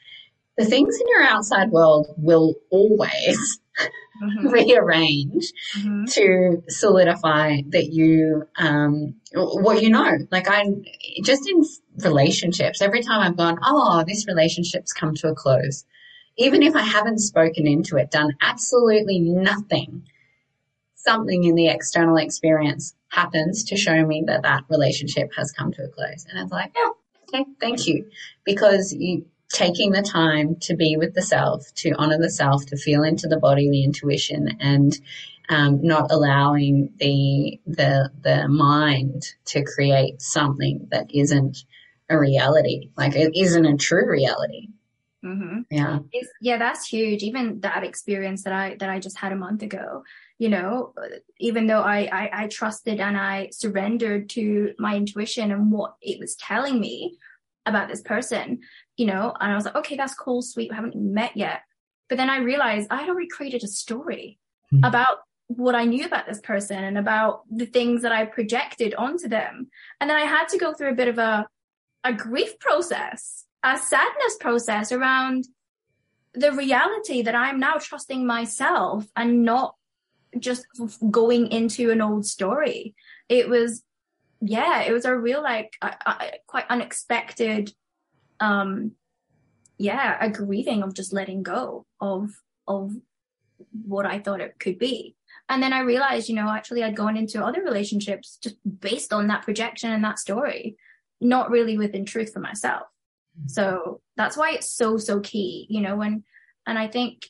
the things in your outside world will always mm-hmm. rearrange mm-hmm. to solidify that you um, what you know. Like I just in relationships, every time I've gone, oh, this relationship's come to a close, even if I haven't spoken into it, done absolutely nothing, something in the external experience happens to show me that that relationship has come to a close, and it's like, yeah, okay, thank you, because you taking the time to be with the self, to honor the self, to feel into the body, the intuition, and um, not allowing the the the mind to create something that isn't a reality, like it isn't a true reality. Mm-hmm. Yeah, it's, yeah, that's huge. Even that experience that I that I just had a month ago, you know, even though I, I I trusted and I surrendered to my intuition and what it was telling me about this person, you know, and I was like, okay, that's cool, sweet. We haven't met yet. But then I realized I had already created a story mm-hmm. about what I knew about this person and about the things that I projected onto them. And then I had to go through a bit of a, a grief process, a sadness process around the reality that I'm now trusting myself and not just going into an old story. It was, yeah, it was a real, like, quite unexpected um yeah a grieving of just letting go of of what i thought it could be. And then i realized you know actually i'd gone into other relationships just based on that projection and that story not really within truth for myself. Mm-hmm. so that's why it's so so key you know and and i think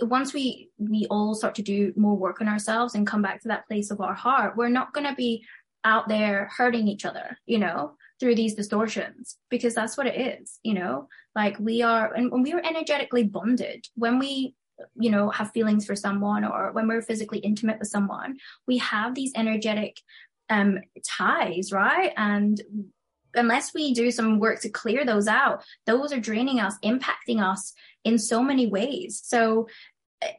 once we we all start to do more work on ourselves and come back to that place of our heart we're not going to be out there hurting each other you know through these distortions because that's what it is, you know, like we are, and when we are energetically bonded, when we, you know, have feelings for someone or when we're physically intimate with someone, we have these energetic um, ties, right? And unless we do some work to clear those out, those are draining us, impacting us in so many ways. So, eh,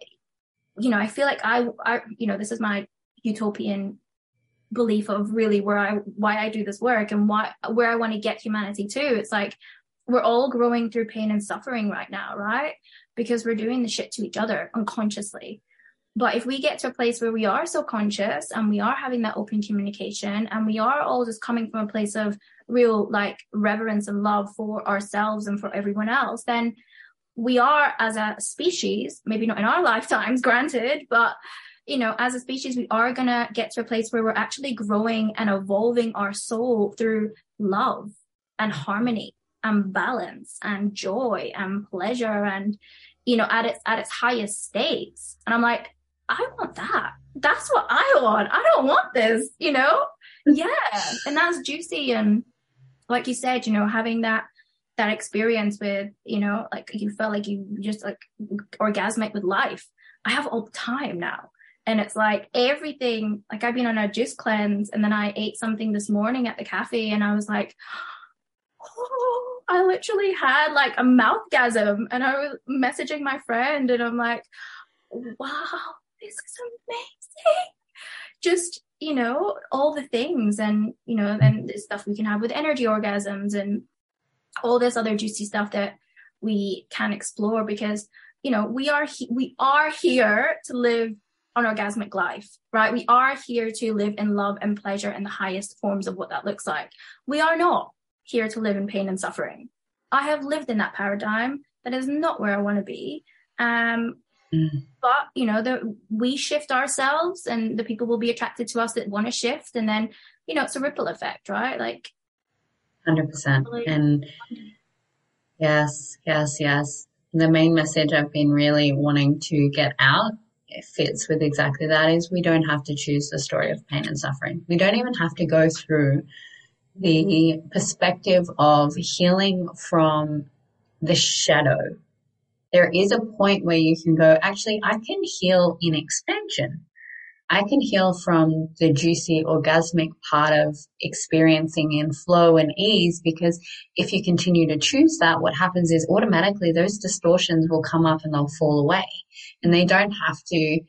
you know, I feel like I, I, you know, this is my utopian belief of really where I why I do this work and why where I want to get humanity to. It's like we're all growing through pain and suffering right now, right? Because we're doing the shit to each other unconsciously. But if we get to a place where we are so conscious and we are having that open communication and we are all just coming from a place of real like reverence and love for ourselves and for everyone else, then we are as a species, maybe not in our lifetimes, granted, but you know, as a species, we are going to get to a place where we're actually growing and evolving our soul through love and mm-hmm. harmony and balance and joy and pleasure and, you know, at its, at its highest states. And I'm like, I want that. That's what I want. I don't want this, you know? Yeah. And that's juicy. And like you said, you know, having that, that experience with, you know, like you felt like you just like orgasmic with life. I have all the time now. And it's like everything, like I've been on a juice cleanse and then I ate something this morning at the cafe and I was like, oh, I literally had like a mouthgasm and I was messaging my friend and I'm like, wow, this is amazing. Just, you know, all the things and, you know, and the stuff we can have with energy orgasms and all this other juicy stuff that we can explore because, you know, we are, he- we are here to live orgasmic life, right? We are here to live in love and pleasure in the highest forms of what that looks like. We are not here to live in pain and suffering. I have lived in that paradigm. That is not where I want to be. Um, mm. But you know, the, we shift ourselves, and the people will be attracted to us that want to shift, and then you know, it's a ripple effect, right? Like, hundred percent. And yes, yes, yes. The main message I've been really wanting to get out fits with exactly that is we don't have to choose the story of pain and suffering. We don't even have to go through the perspective of healing from the shadow. There is a point where you can go, actually, I can heal in expansion. I can heal from the juicy orgasmic part of experiencing in flow and ease because if you continue to choose that, what happens is automatically those distortions will come up and they'll fall away and they don't have to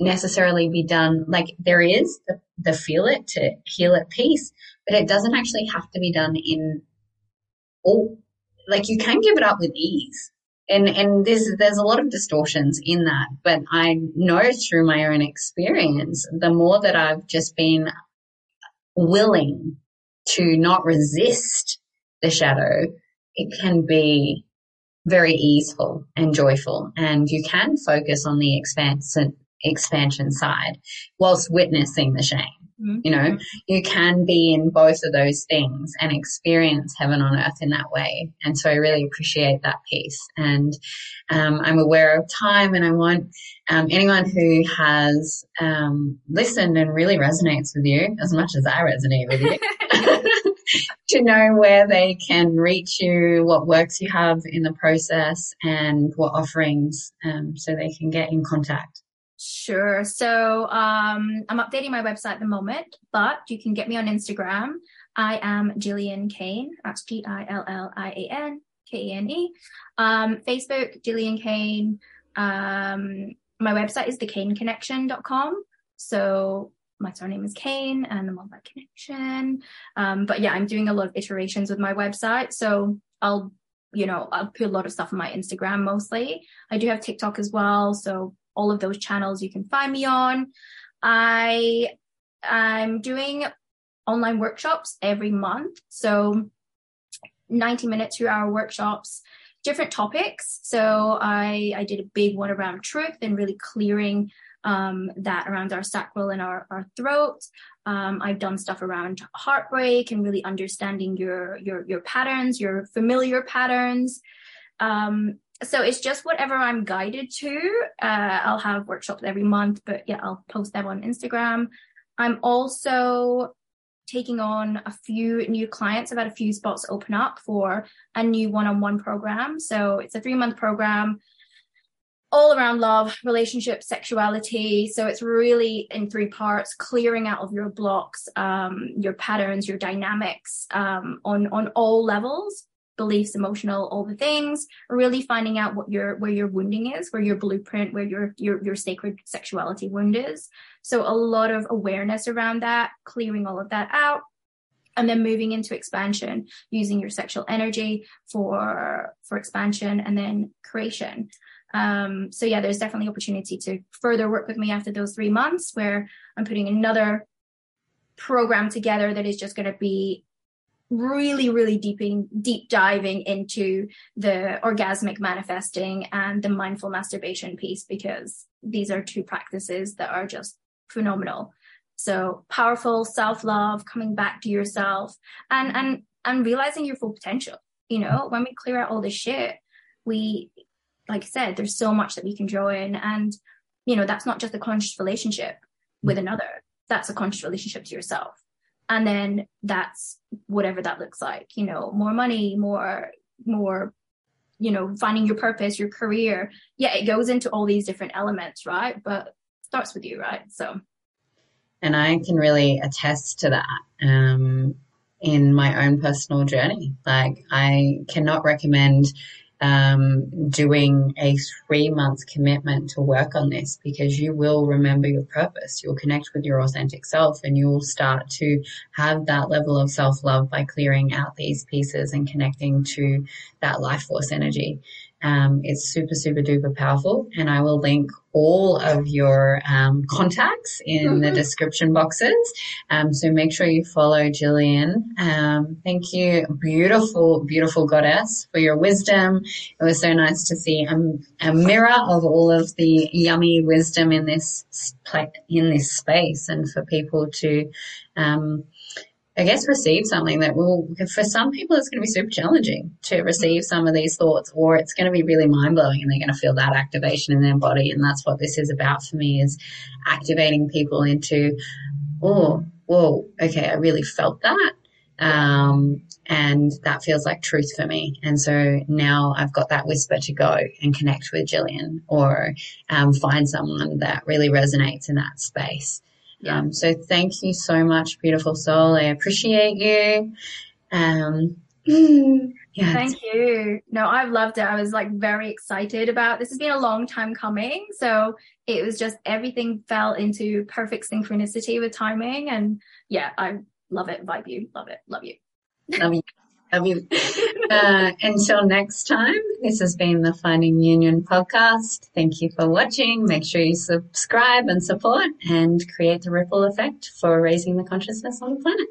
necessarily be done like there is the, the feel it to heal at peace, but it doesn't actually have to be done in all like you can give it up with ease. And and there's there's a lot of distortions in that but i know through my own experience the more that i've just been willing to not resist the shadow it can be very easeful and joyful and you can focus on the expansion expansion side whilst witnessing the shame Mm-hmm. You know, you can be in both of those things and experience heaven on earth in that way. And so I really appreciate that piece. And um, I'm aware of time, and I want um, anyone who has um, listened and really resonates with you as much as I resonate with you. to know where they can reach you, what works you have in the process, and what offerings, um, so they can get in contact. Sure. So um, I'm updating my website at the moment, but you can get me on Instagram. I am Gillian Kane. That's G I L L I A N K E N E. Um, Facebook, Gillian Kane. Um, my website is thekaneconnection.com. So my surname is Kane and I'm on that connection. Um, but yeah, I'm doing a lot of iterations with my website. So I'll, you know, I'll put a lot of stuff on my Instagram mostly. I do have TikTok as well. So all of those channels you can find me on. I I'm doing online workshops every month. So 90 minute, two hour workshops, different topics. So I, I did a big one around truth and really clearing um, that around our sacral and our, our throat. Um, I've done stuff around heartbreak and really understanding your, your, your patterns, your familiar patterns. Um, so it's just whatever I'm guided to. Uh, I'll have workshops every month, but yeah, I'll post them on Instagram. I'm also taking on a few new clients. I've had a few spots open up for a new one-on-one program. So it's a three-month program all around love, relationship, sexuality. So it's really in three parts, clearing out of your blocks, um, your patterns, your dynamics, um, on, on all levels beliefs, emotional, all the things, really finding out what your where your wounding is, where your blueprint, where your your your sacred sexuality wound is. So a lot of awareness around that, clearing all of that out. And then moving into expansion, using your sexual energy for for expansion and then creation. Um, so yeah, there's definitely opportunity to further work with me after those three months where I'm putting another program together that is just going to be really, really deeping, deep diving into the orgasmic manifesting and the mindful masturbation piece because these are two practices that are just phenomenal. So powerful self-love, coming back to yourself and, and, and realizing your full potential. You know, when we clear out all this shit, we, like I said, there's so much that we can draw in. And, you know, that's not just a conscious relationship with another. That's a conscious relationship to yourself. And then that's whatever that looks like you know more money more more you know finding your purpose your career. Yeah it goes into all these different elements right? But starts with you right? So. And i can really attest to that um, in my own personal journey. Like i cannot recommend um, doing a three month commitment to work on this because you will remember your purpose. You'll connect with your authentic self and you'll start to have that level of self love by clearing out these pieces and connecting to that life force energy. Um, it's super, super duper powerful. And I will link all of your um, contacts in mm-hmm. the description boxes. Um, so make sure you follow Gillian. Um, thank you, beautiful, beautiful goddess, for your wisdom. It was so nice to see a, a mirror of all of the yummy wisdom in this in this space, and for people to um, I guess receive something that will, for some people, it's going to be super challenging to receive some of these thoughts, or it's going to be really mind blowing and they're going to feel that activation in their body. And that's what this is about for me is activating people into, oh, whoa, okay, I really felt that. Um, and that feels like truth for me. And so now I've got that whisper to go and connect with Gillian or um, find someone that really resonates in that space. Yeah. Um, so thank you so much, beautiful soul. I appreciate you. Um, yeah. Thank you. No, I've loved it. I was like very excited about this has been a long time coming. So it was just everything fell into perfect synchronicity with timing. And yeah, I love it. Vibe you. Love it. Love you. Love you. You. Uh, until next time, this has been the Finding Union podcast. Thank you for watching. Make sure you subscribe and support and create the ripple effect for raising the consciousness on the planet.